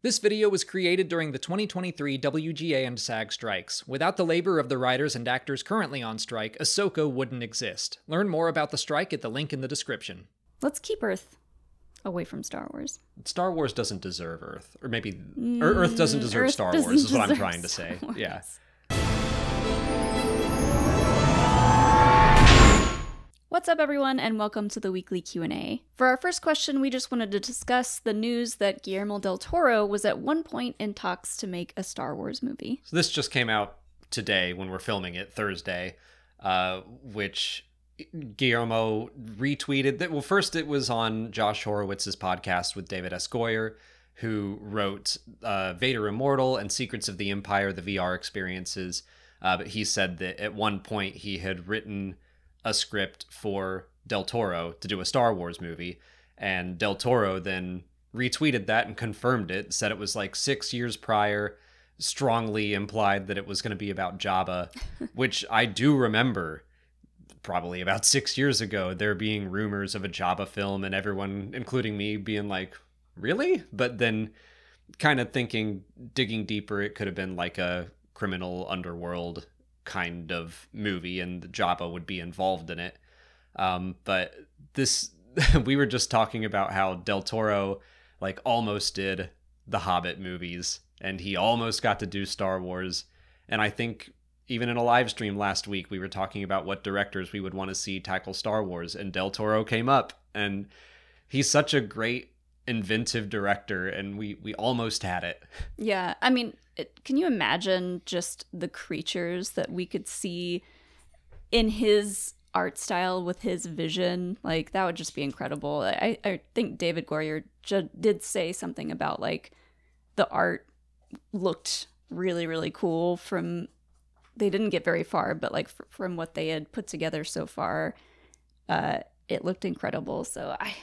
This video was created during the 2023 WGA and SAG strikes. Without the labor of the writers and actors currently on strike, Ahsoka wouldn't exist. Learn more about the strike at the link in the description. Let's keep Earth away from Star Wars. Star Wars doesn't deserve Earth, or maybe or Earth doesn't deserve Mm, Earth Star doesn't Wars. Is what I'm trying to say. Yeah. What's up everyone and welcome to the weekly Q&A. For our first question, we just wanted to discuss the news that Guillermo del Toro was at one point in talks to make a Star Wars movie. So this just came out today when we're filming it, Thursday, uh, which Guillermo retweeted that. Well, first it was on Josh Horowitz's podcast with David S. Goyer, who wrote uh, Vader Immortal and Secrets of the Empire, the VR experiences. Uh, but he said that at one point he had written a script for Del Toro to do a Star Wars movie, and Del Toro then retweeted that and confirmed it, said it was like six years prior, strongly implied that it was going to be about Jabba, which I do remember probably about six years ago, there being rumors of a Jabba film, and everyone, including me, being like, really? But then kind of thinking, digging deeper, it could have been like a criminal underworld kind of movie, and Jabba would be involved in it. Um, but this, we were just talking about how Del Toro, like, almost did the Hobbit movies, and he almost got to do Star Wars. And I think even in a live stream last week, we were talking about what directors we would want to see tackle Star Wars, and Del Toro came up, and he's such a great inventive director, and we we almost had it. Yeah, I mean, it, can you imagine just the creatures that we could see in his art style with his vision? Like that would just be incredible. I I think David Goyer ju- did say something about like the art looked really really cool from they didn't get very far but like fr- from what they had put together so far uh it looked incredible so i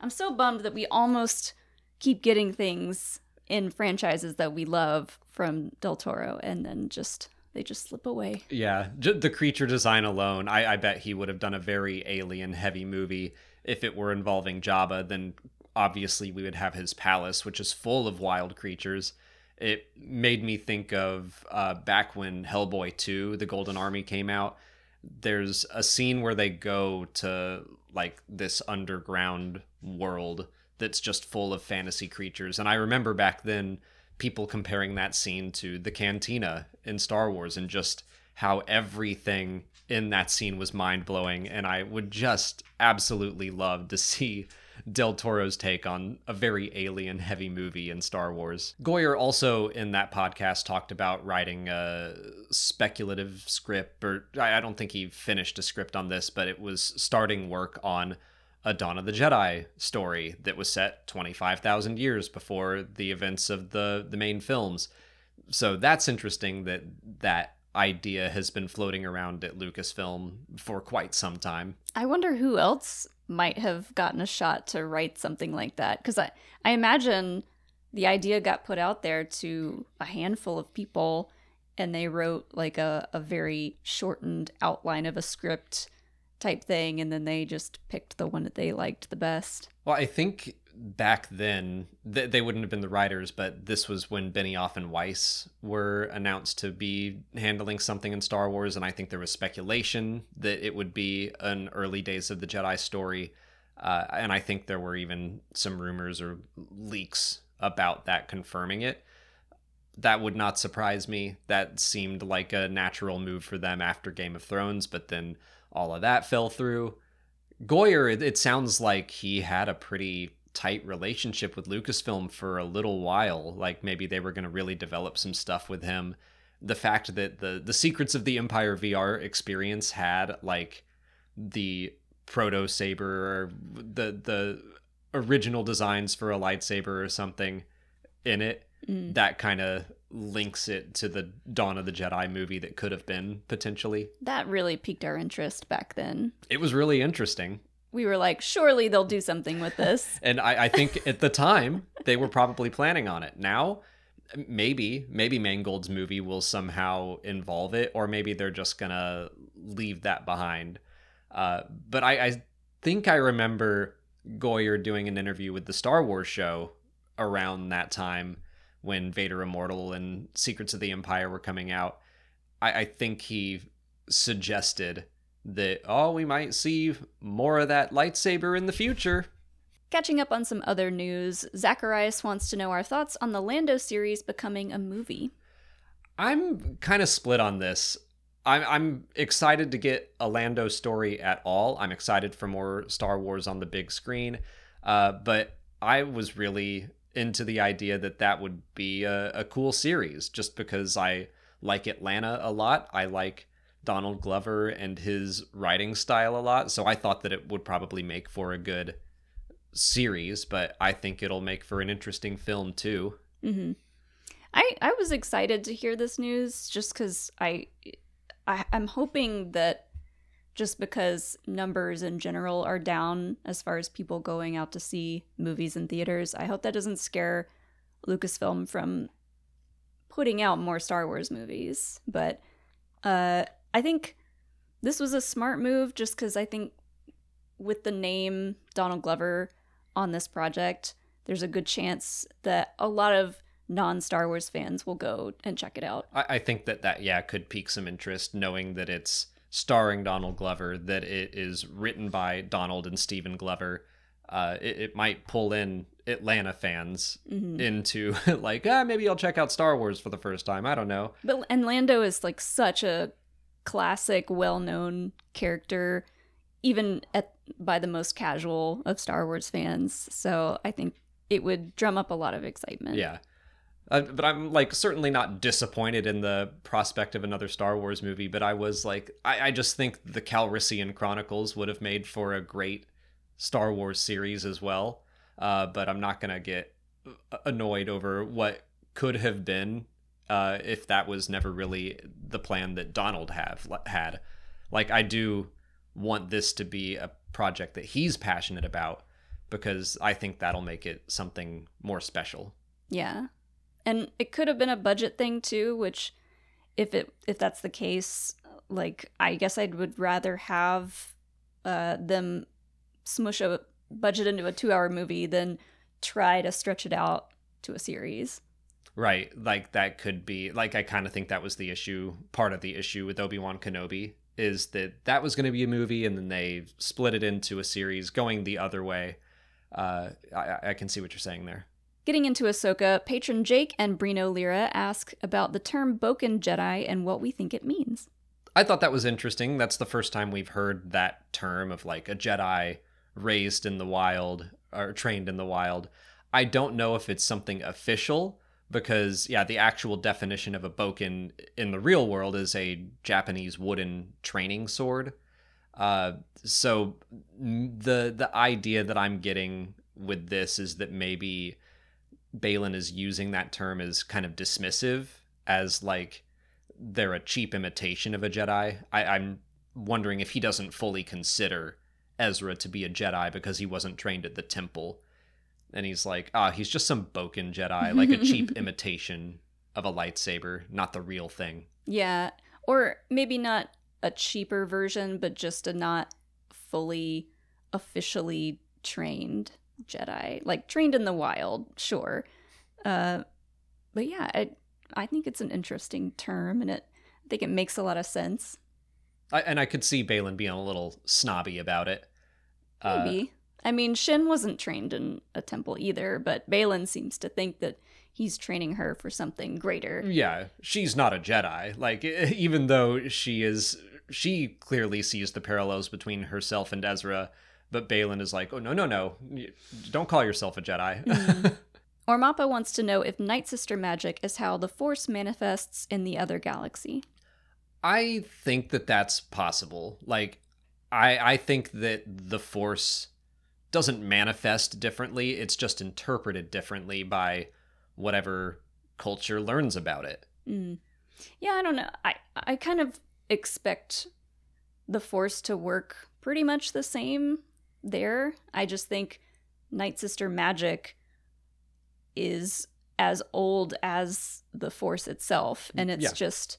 i'm so bummed that we almost keep getting things in franchises that we love from del toro and then just they just slip away Yeah, the creature design alone, I, I bet he would have done a very alien heavy movie if it were involving Jabba. Then obviously we would have his palace, which is full of wild creatures. It made me think of uh, back when Hellboy 2, The Golden Army, came out. There's a scene where they go to like this underground world that's just full of fantasy creatures. And I remember back then people comparing that scene to the cantina in Star Wars and just how everything in that scene was mind blowing. And I would just absolutely love to see Del Toro's take on a very alien heavy movie in Star Wars. Goyer also in that podcast talked about writing a speculative script, or I don't think he finished a script on this, but it was starting work on a Dawn of the Jedi story that was set 25,000 years before the events of the the main films. So that's interesting that that idea has been floating around at Lucasfilm for quite some time. I wonder who else might have gotten a shot to write something like that because I, I imagine the idea got put out there to a handful of people and they wrote like a, a very shortened outline of a script type thing and then they just picked the one that they liked the best Well, I think back then th- they wouldn't have been the writers, but this was when Benioff and Weiss were announced to be handling something in Star Wars, and I think there was speculation that it would be an early days of the Jedi story, uh, and I think there were even some rumors or leaks about that confirming it. That would not surprise me. That seemed like a natural move for them after Game of Thrones, but then all of that fell through. Goyer, it, it sounds like he had a pretty tight relationship with Lucasfilm for a little while. Like maybe they were going to really develop some stuff with him. The fact that the the Secrets of the Empire VR experience had like the proto saber the the original designs for a lightsaber or something in it Mm. that kind of links it to the Dawn of the Jedi movie that could have been potentially. that really piqued our interest back then It was really interesting. we were like surely they'll do something with this And I, I think at the time they were probably planning on it. Now, maybe, maybe Mangold's movie will somehow involve it, or maybe they're just gonna leave that behind. Uh, but I, I think I remember Goyer doing an interview with the Star Wars show around that time when Vader Immortal and Secrets of the Empire were coming out. I, I think he suggested that, oh, we might see more of that lightsaber in the future. Catching up on some other news, Zacharias wants to know our thoughts on the Lando series becoming a movie. I'm kind of split on this. I'm, I'm excited to get a Lando story at all. I'm excited for more Star Wars on the big screen. Uh, but I was really into the idea that that would be a, a cool series just because I like Atlanta a lot. I like Donald Glover and his writing style a lot. So I thought that it would probably make for a good series, but I think it'll make for an interesting film too. Mm-hmm. I I was excited to hear this news just because I, I I'm hoping that just because numbers in general are down as far as people going out to see movies in theaters, I hope that doesn't scare Lucasfilm from putting out more Star Wars movies. But uh, I think this was a smart move just because I think with the name Donald Glover on this project, there's a good chance that a lot of non Star Wars fans will go and check it out. I, I think that that yeah could pique some interest, knowing that it's starring Donald Glover, that it is written by Donald and Stephen Glover. Uh, it, it might pull in Atlanta fans Mhm. into like ah maybe I'll check out Star Wars for the first time. I don't know. But and Lando is like such a classic, well-known character, even at by the most casual of Star Wars fans. So I think it would drum up a lot of excitement. Yeah. Uh, but I'm like certainly not disappointed in the prospect of another Star Wars movie. But I was like, I, I just think the Calrissian Chronicles would have made for a great Star Wars series as well. Uh, but I'm not gonna get annoyed over what could have been uh, if that was never really the plan that Donald have had. Like I do want this to be a project that he's passionate about because I think that'll make it something more special. Yeah. And it could have been a budget thing too, which if it if that's the case, like I guess I would rather have uh them smush a budget into a 2-hour movie than try to stretch it out to a series. Right. Like that could be like I kind of think that was the issue, part of the issue with Obi-Wan Kenobi is that that was going to be a movie and then they split it into a series going the other way. Uh I, I can see what you're saying there. Getting into Ahsoka, patron Jake and Brino Lira ask about the term Bokken Jedi and what we think it means. I thought that was interesting. That's the first time we've heard that term of like a Jedi raised in the wild or trained in the wild. I don't know if it's something official because yeah, the actual definition of a bokken in the real world is a Japanese wooden training sword. Uh, so the the idea that I'm getting with this is that maybe Baylan is using that term as kind of dismissive, as like they're a cheap imitation of a Jedi. I, I'm wondering if he doesn't fully consider Ezra to be a Jedi because he wasn't trained at the temple. And he's like, ah, he's just some Bokken Jedi, like a cheap imitation of a lightsaber, not the real thing. Yeah. Or maybe not a cheaper version, but just a not fully officially trained Jedi. Like trained in the wild, sure. Uh, but yeah, I, I think it's an interesting term and it I think it makes a lot of sense. I, and I could see Baylan being a little snobby about it. Uh, Maybe. I mean, Shin wasn't trained in a temple either, but Baylan seems to think that he's training her for something greater. yeah, she's not a Jedi. Like, even though she is, she clearly sees the parallels between herself and Ezra, but Baylan is like, oh, no, no, no. Don't call yourself a Jedi. Ormappa wants to know if Night Sister magic is how the Force manifests in the other galaxy. I think that that's possible. Like, I I think that the Force doesn't manifest differently. It's just interpreted differently by whatever culture learns about it. Mm. Yeah, I don't know. I I kind of expect the Force to work pretty much the same there. I just think Night Sister magic is as old as the Force itself, and it's Yeah. just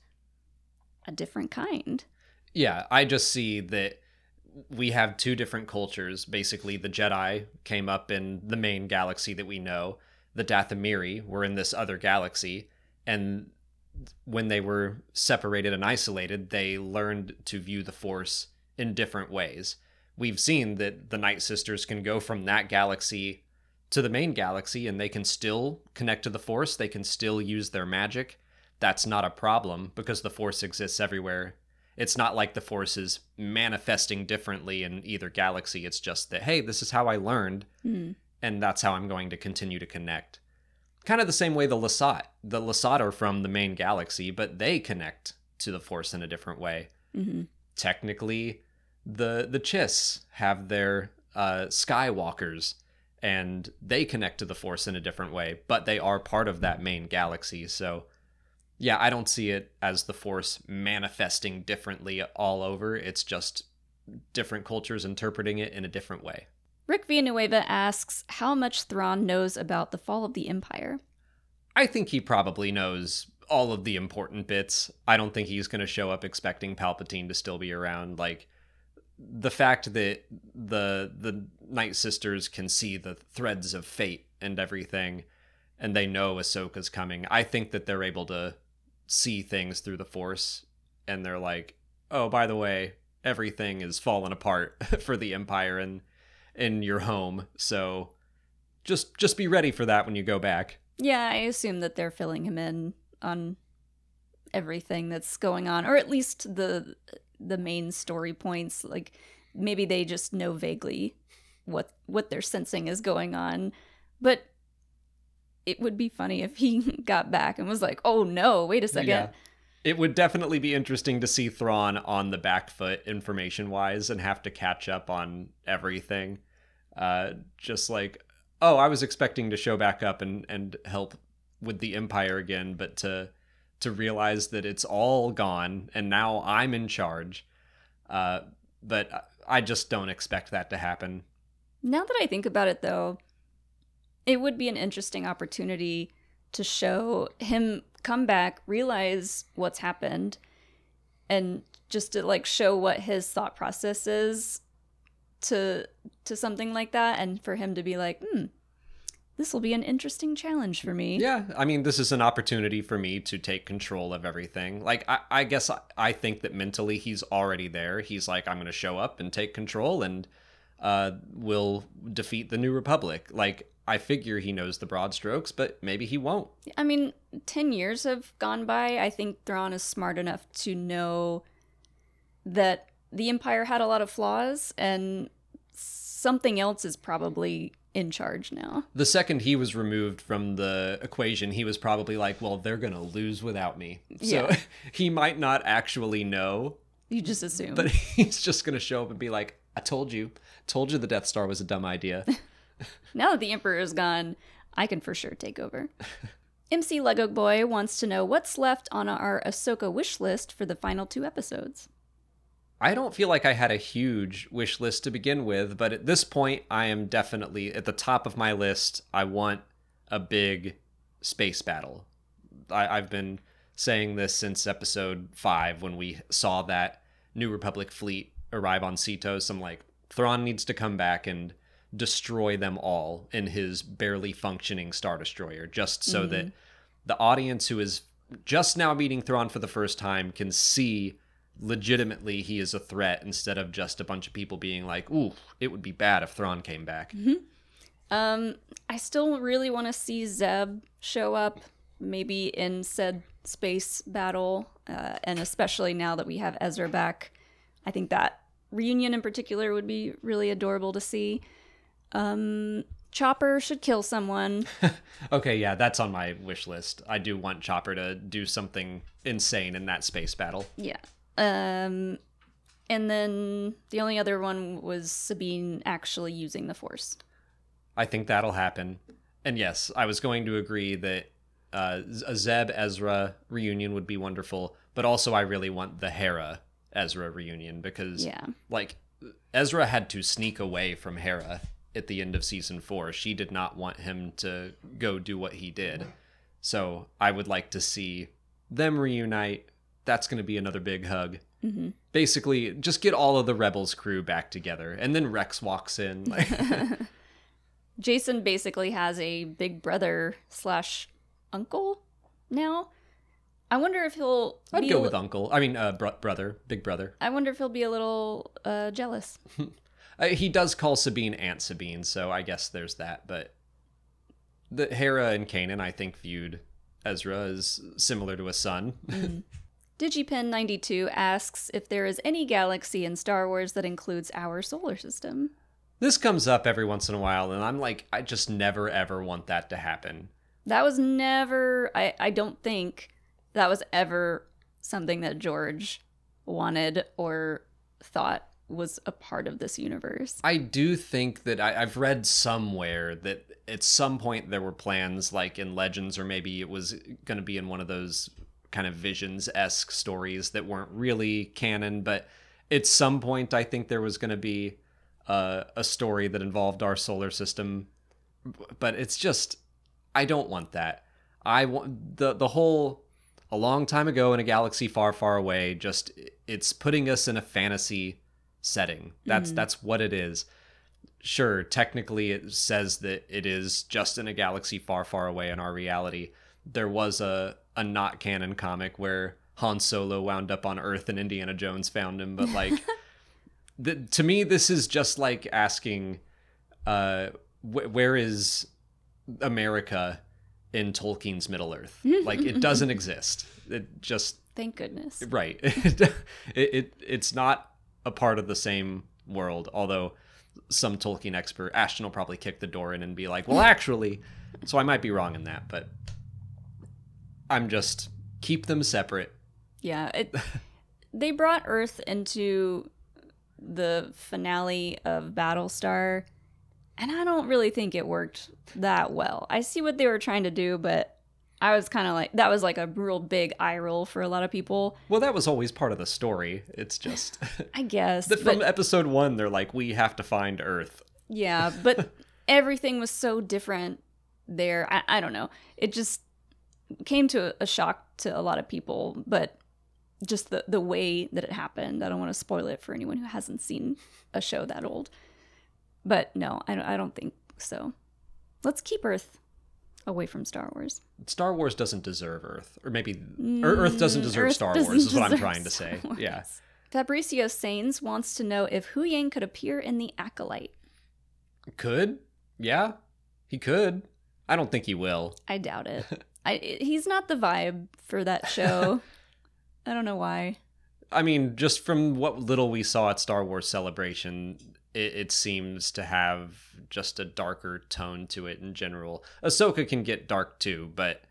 a different kind. Yeah, I just see that we have two different cultures. Basically, the Jedi came up in the main galaxy that we know, the Dathomiri were in this other galaxy, and when they were separated and isolated, they learned to view the Force in different ways. We've seen that the Night Sisters can go from that galaxy to the main galaxy and they can still connect to the Force, they can still use their magic. That's not a problem because the Force exists everywhere. It's not like the Force is manifesting differently in either galaxy. It's just that, hey, this is how I learned, Mm. and that's how I'm going to continue to connect. Kind of the same way the Lasat. The Lasat are from the main galaxy, but they connect to the Force in a different way. hmm Technically, the the Chiss have their uh, Skywalkers, and they connect to the Force in a different way, but they are part of that main galaxy. So, yeah, I don't see it as the Force manifesting differently all over. It's just different cultures interpreting it in a different way. Rick Villanueva asks how much Thrawn knows about the fall of the Empire. I think he probably knows all of the important bits. I don't think he's going to show up expecting Palpatine to still be around. Like the fact that the the Night Sisters can see the threads of fate and everything, and they know Ahsoka's coming. I think that they're able to see things through the Force, and they're like, "Oh, by the way, everything is falling apart for the Empire and in your home." So just just be ready for that when you go back. Yeah, I assume that they're filling him in on everything that's going on, or at least the the main story points. Like maybe they just know vaguely what what they're sensing is going on, but it would be funny if he got back and was like, "Oh no, wait a second. Yeah. It would definitely be interesting to see Thrawn on the back foot information wise and have to catch up on everything. Uh, just like, oh, I was expecting to show back up and, and help with the Empire again, but to to realize that it's all gone and now I'm in charge. Uh, but I just don't expect that to happen. Now that I think about it, though, it would be an interesting opportunity to show him come back, realize what's happened, and just to like show what his thought process is to to something like that, and for him to be like, hmm, this will be an interesting challenge for me. Yeah, I mean, this is an opportunity for me to take control of everything. Like, I, I guess I, I think that mentally he's already there. He's like, I'm going to show up and take control and uh, will defeat the New Republic. Like, I figure he knows the broad strokes, but maybe he won't. I mean, 10 years have gone by. I think Thrawn is smart enough to know that the Empire had a lot of flaws and something else is probably in charge now. The second he was removed from the equation, he was probably like, well, they're going to lose without me. So Yeah. he might not actually know, You just assume. but he's just going to show up and be like, I told you. Told you the Death Star was a dumb idea. now that the Emperor is gone, I can for sure take over. MC Lego Boy wants to know what's left on our Ahsoka wish list for the final two episodes. I don't feel like I had a huge wish list to begin with, but at this point, I am definitely at the top of my list. I want a big space battle. I, I've been saying this since episode five when we saw that New Republic fleet arrive on Seatos. I'm like, Thrawn needs to come back and destroy them all in his barely functioning Star Destroyer, just so mm-hmm. that the audience who is just now meeting Thrawn for the first time can see legitimately he is a threat instead of just a bunch of people being like, ooh, it would be bad if Thrawn came back. Um, I still really want to see Zeb show up, maybe in said space battle, uh, and especially now that we have Ezra back, I think that reunion in particular would be really adorable to see. Um, Chopper should kill someone. Okay, yeah, that's on my wish list. I do want Chopper to do something insane in that space battle. Yeah. Um, and then the only other one was Sabine actually using the Force. I think that'll happen. And yes, I was going to agree that uh, a Zeb Ezra reunion would be wonderful, but also I really want the Hera Ezra reunion because, Yeah. like, Ezra had to sneak away from Hera at the end of season four. She did not want him to go do what he did. So I would like to see them reunite. That's going to be another big hug. hmm Basically, just get all of the Rebels crew back together, and then Rex walks in. Like, Jacen basically has a big brother slash uncle now. I wonder if he'll. I'd go with li- uncle. I mean, uh, br- brother, big brother. I wonder if he'll be a little uh, jealous. Uh, he does call Sabine Aunt Sabine, so I guess there's that. But the Hera and Kanan, I think, viewed Ezra as similar to a son. Digipin92 asks if there is any galaxy in Star Wars that includes our solar system. this comes up every once in a while, and I'm like, I just never ever want that to happen. That was never, I, I don't think that was ever something that George wanted or thought was a part of this universe. I do think that I, I've read somewhere that at some point there were plans, like in Legends, or maybe it was going to be in one of those kind of Visions esque stories that weren't really canon. But at some point, I think there was going to be uh, a story that involved our solar system. But it's just, I don't want that. I want the the whole a long time ago in a galaxy far, far away. Just it's putting us in a fantasy setting. That's that's what it is. Sure, technically it says that it is just in a galaxy far, far away in our reality. There was a a not canon comic where Han Solo wound up on Earth and Indiana Jones found him, but like the, to me this is just like asking uh wh- where is America in Tolkien's Middle Earth? like it doesn't exist. It just Thank goodness. right it, it it's not a part of the same world although some tolkien expert ashton will probably kick the door in and be like well actually so i might be wrong in that but i'm just keep them separate Yeah, it, they brought Earth into the finale of Battlestar, and I don't really think it worked that well. I see what they were trying to do, but I was kind of like that was like a real big eye roll for a lot of people. well that was always part of the story it's just I guess, that from but, episode one they're like we have to find earth yeah, but everything was so different there. I, I don't know. It just came to a shock to a lot of people, but just the the way that it happened. I don't want to spoil it for anyone who hasn't seen a show that old. But no, I don't, I don't think so. Let's keep Earth away from Star Wars. star wars doesn't deserve earth or maybe or earth doesn't Mm, deserve Earth star doesn't wars is what i'm trying to say yeah Fabricio Sains wants to know if Huyang could appear in the Acolyte. could yeah he could i don't think he will I doubt it. I, he's not the vibe for that show. I don't know why. I mean, just from what little we saw at Star Wars Celebration, it, it seems to have just a darker tone to it in general. Ahsoka can get dark too, but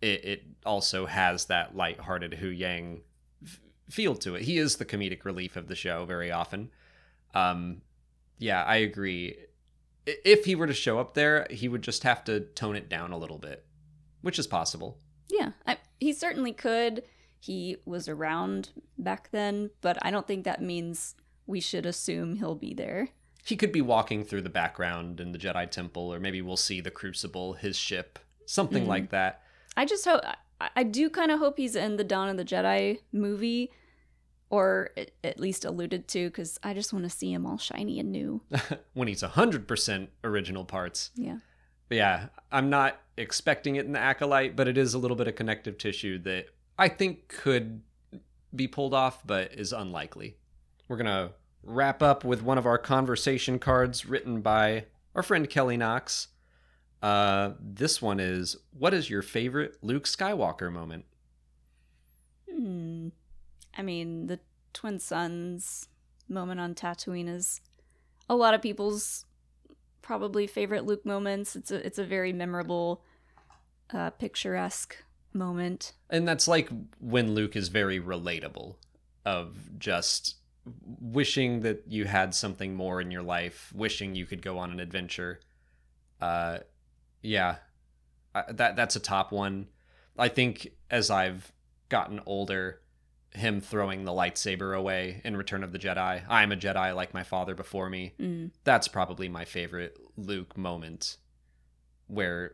it, it also has that lighthearted Huyang f- feel to it. He is the comedic relief of the show very often. Um, yeah, I agree. If he were to show up there, he would just have to tone it down a little bit, which is possible. Yeah, I, he certainly could. He was around back then, but I don't think that means we should assume he'll be there. he could be walking through the background in the Jedi Temple, or maybe we'll see the Crucible, his ship, something Mhm. like that. I just hope I, I do kind of hope he's in the Dawn of the Jedi movie, or at, at least alluded to, because I just want to see him all shiny and new. when he's 100% original parts. Yeah. But yeah, I'm not expecting it in the Acolyte, but it is a little bit of connective tissue that I think could be pulled off, but is unlikely. We're to wrap up with one of our conversation cards written by our friend Kelly Knox. Uh, this one is What is your favorite Luke Skywalker moment? Hmm. I mean, the twin suns moment on Tatooine is a lot of people's probably favorite Luke moments. It's a it's a very memorable, uh, picturesque moment. And that's like when Luke is very relatable of just wishing that you had something more in your life, wishing you could go on an adventure. Uh yeah. I, that that's a top one. I think as I've gotten older, him throwing the lightsaber away in Return of the Jedi. I'm a Jedi like my father before me Mm. that's probably my favorite Luke moment where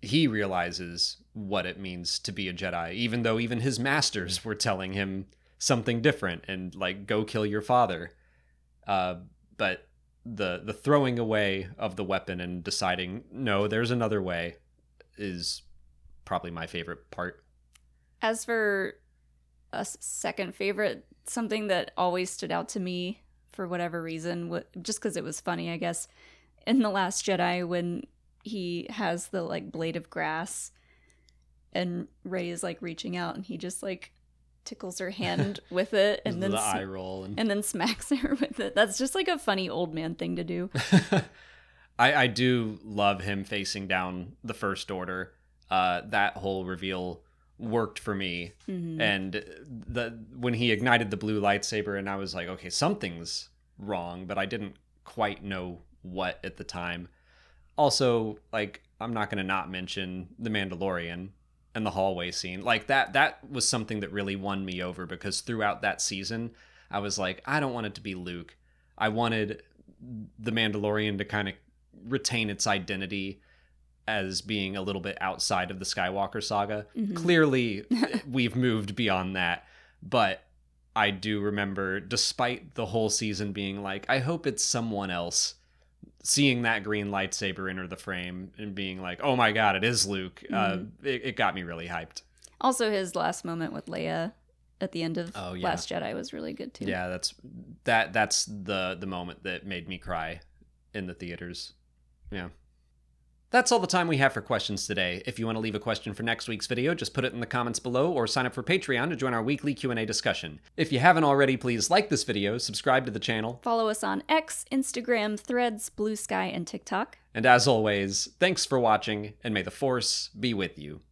he realizes what it means to be a Jedi, even though even his masters were telling him something different and like go kill your father. Uh, but the the throwing away of the weapon and deciding no, there's another way is probably my favorite part. As for a second favorite, something that always stood out to me for whatever reason, just because it was funny, I guess, in The Last Jedi when he has the like blade of grass and Rey is like reaching out and he just like tickles her hand with it and then the sm- eye roll and, and then smacks her with it. That's just like a funny old man thing to do. I, I do love him facing down the first order. Uh, that whole reveal worked for me. Mhm. And the when he ignited the blue lightsaber, and I was like, okay, something's wrong, but I didn't quite know what at the time. Also, like, I'm not gonna not mention the Mandalorian and the hallway scene. Like that that was something that really won me over because throughout that season, I was like, I don't want it to be Luke. I wanted the Mandalorian to kind of retain its identity as being a little bit outside of the Skywalker saga. Mhm. Clearly, we've moved beyond that, but I do remember, despite the whole season being like, I hope it's someone else. Seeing that green lightsaber enter the frame and being like, "Oh my god, it is Luke!" Uh, it, it got me really hyped. Also, his last moment with Leia at the end of Oh, yeah. Last Jedi was really good too. Yeah, that's that. That's the the moment that made me cry in the theaters. Yeah. That's all the time we have for questions today. If you want to leave a question for next week's video, just put it in the comments below or sign up for Patreon to join our weekly Q&A discussion. If you haven't already, please like this video, subscribe to the channel, Follow us on X, Instagram, Threads, Blue Sky, and TikTok. and as always, thanks for watching and may the force be with you.